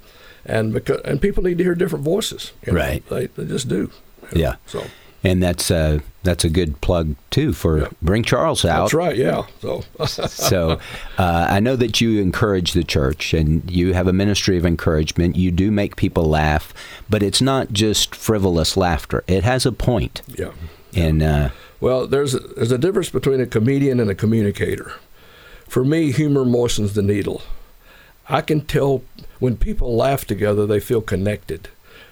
and because and people need to hear different voices. You know? Right. They, they just do. You know? Yeah. So. And that's uh, that's a good plug too for yeah. bring Charles out. That's right. Yeah. So. so uh, I know that you encourage the church and you have a ministry of encouragement. You do make people laugh, but it's not just frivolous laughter. It has a point. Yeah. And uh, well, there's a, there's a difference between a comedian and a communicator. For me, humor moistens the needle. I can tell when people laugh together, they feel connected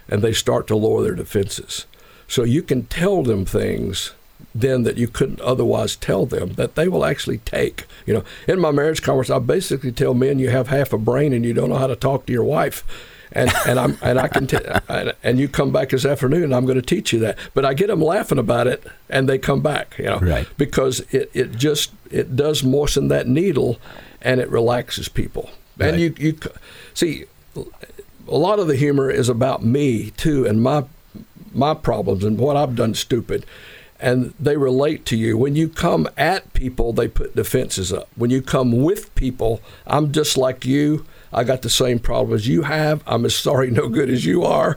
and they start to lower their defenses. So you can tell them things then that you couldn't otherwise tell them that they will actually take. You know, in my marriage conference, I basically tell men you have half a brain and you don't know how to talk to your wife. And, and I'm and I can t- and, and you come back this afternoon and I'm going to teach you that. But I get them laughing about it and they come back, you know, right. because it, it just it does moisten that needle and it relaxes people. And you you see a lot of the humor is about me too and my my problems and what I've done stupid. And they relate to you. When you come at people, they put defenses up. When you come with people, I'm just like you. I got the same problem as you have. I'm as sorry, no good as you are.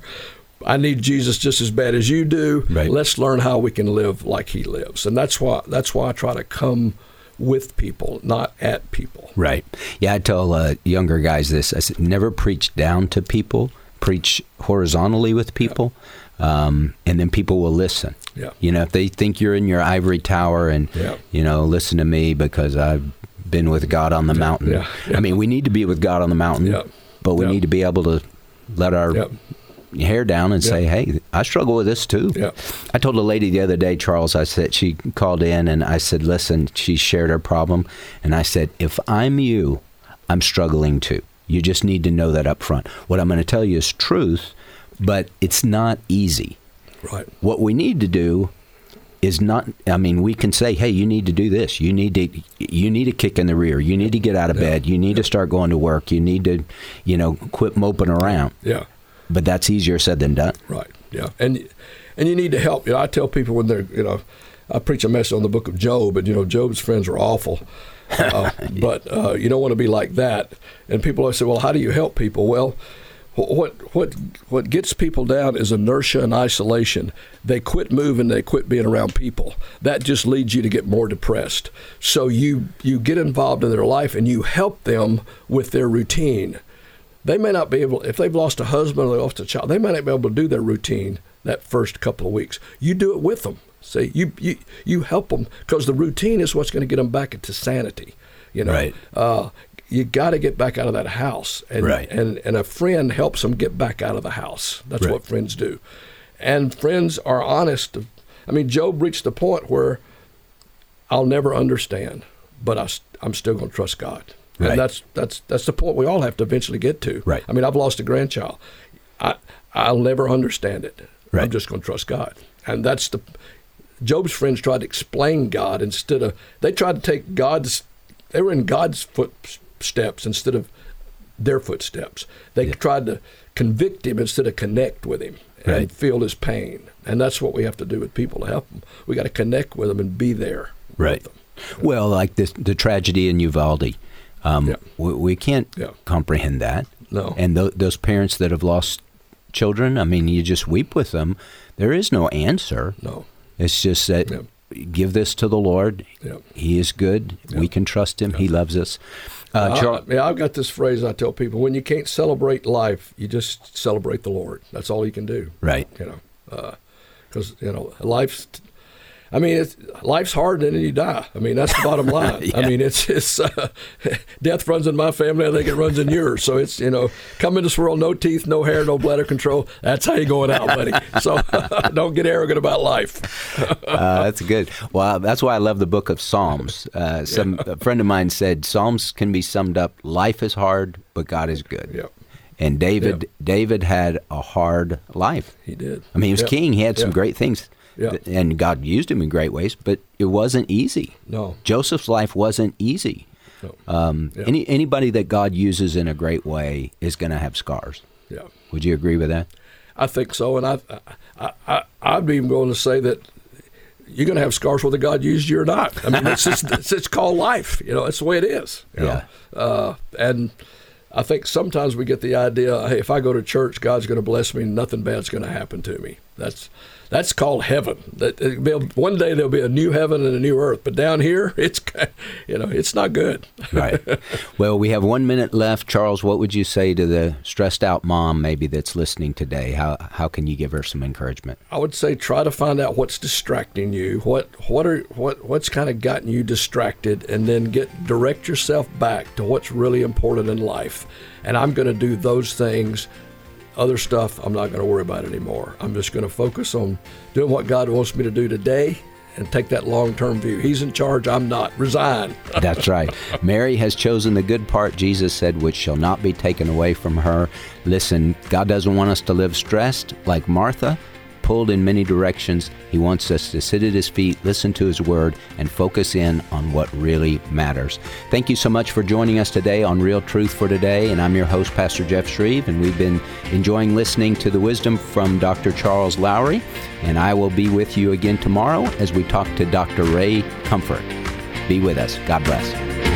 I need Jesus just as bad as you do. Right. Let's learn how we can live like He lives, and that's why that's why I try to come with people, not at people. Right. Yeah, I tell uh, younger guys this. I said, never preach down to people. Preach horizontally with people, yeah. um, and then people will listen. Yeah. You know, if they think you're in your ivory tower and yeah. you know, listen to me because I've been with God on the mountain. Yeah. I mean, we need to be with God on the mountain, but we need to be able to let our Yep. hair down and say, "Hey, I struggle with this too." Yeah. I told a lady the other day, Charles. I said she called in, and I said, "Listen," she shared her problem, and I said, "If I'm you, I'm struggling too. You just need to know that up front. What I'm going to tell you is truth, but it's not easy. Right. What we need to do." Is not. I mean, we can say, "Hey, you need to do this. You need to. You need to kick in the rear. You need to get out of bed. You need to start going to work. You need to, you know, quit moping around." Yeah. But that's easier said than done. Right. Yeah. And and you need to help. You know, I tell people when they're you know, I preach a message on the book of Job, and you know, Job's friends are awful. Uh, but uh, you don't want to be like that. And people always say, "Well, how do you help people?" Well, what what what gets people down is inertia and isolation. They quit moving. They quit being around people. That just leads you to get more depressed. So you you get involved in their life and you help them with their routine they may not be able if they've lost a husband or they lost a child they may not be able to do their routine that first couple of weeks. You do it with them see? You you, you help them because the routine is what's going to get them back into sanity you know? Right. uh, you got to get back out of that house and, Right. and and a friend helps them get back out of the house. That's Right. what friends do. And friends are honest. I mean job reached the point where i'll never understand but I, am still going to trust god Right. and that's that's that's the point we all have to eventually get to. Right. I mean, I've lost a grandchild. I I'll never understand it. Right. I'm just going to trust God, and that's the. Job's friends tried to explain God instead of they tried to take God's. They were in God's footsteps instead of their footsteps. They tried to convict him instead of connect with him and Right. feel his pain. And that's what we have to do with people to help them. We got to connect with them and be there. Right. Well, like this, the tragedy in Uvalde, um, we, we can't Yeah. comprehend that. No. And th- those parents that have lost children, I mean, you just weep with them. There is no answer. No. It's just that give this to the Lord. Yeah. He is good. We can trust Him. He loves us. Uh, I- yeah, I've got this phrase I tell people: when you can't celebrate life, you just celebrate the Lord. That's all you can do. Right. You know, because you know life's. I mean, it's, life's hard, and then you die. I mean, that's the bottom line. I mean, it's it's uh, death runs in my family. I think it runs in yours. So it's you know, come in this world, no teeth, no hair, no bladder control. That's how you going out, buddy. So don't get arrogant about life. uh, that's good. Well, that's why I love the book of Psalms. Uh, some a friend of mine said Psalms can be summed up: life is hard, but God is good. Yep. And David, David had a hard life. He did. I mean, he was Yep. king. He had some great things, Yep. and God used him in great ways. But it wasn't easy. No. Joseph's life wasn't easy. No. Um, Yeah. any anybody that God uses in a great way is going to have scars. Yeah. Would you agree with that? I think so, and I, I, I, I'd be even going to say that you're going to have scars whether God used you or not. I mean, it's just, it's, it's called life. You know, it's the way it is. know. Uh, and I think sometimes we get the idea, hey, if I go to church, God's going to bless me, and nothing bad's going to happen to me. That's that's called heaven. That uh, it'll one day there'll be a new heaven and a new earth, but down here, it's you know, it's not good. right. Well, we have one minute left. Charles, what would you say to the stressed out mom maybe that's listening today? How how can you give her some encouragement? I would say try to find out what's distracting you. What what are what what's kind of gotten you distracted, and then get direct yourself back to what's really important in life. And I'm going to do those things. Other stuff, I'm not going to worry about anymore. I'm just going to focus on doing what God wants me to do today, and take that long-term view. He's in charge. I'm not. Resign. That's right. Mary has chosen the good part, Jesus said, which shall not be taken away from her. Listen, God doesn't want us to live stressed like Martha, pulled in many directions. He wants us to sit at His feet, listen to His word, and focus in on what really matters. Thank you so much for joining us today on Real Truth for Today. And I'm your host, Pastor Jeff Schreve, and we've been enjoying listening to the wisdom from Dr. Charles Lowery. And I will be with you again tomorrow as we talk to Dr. Ray Comfort. Be with us. God bless.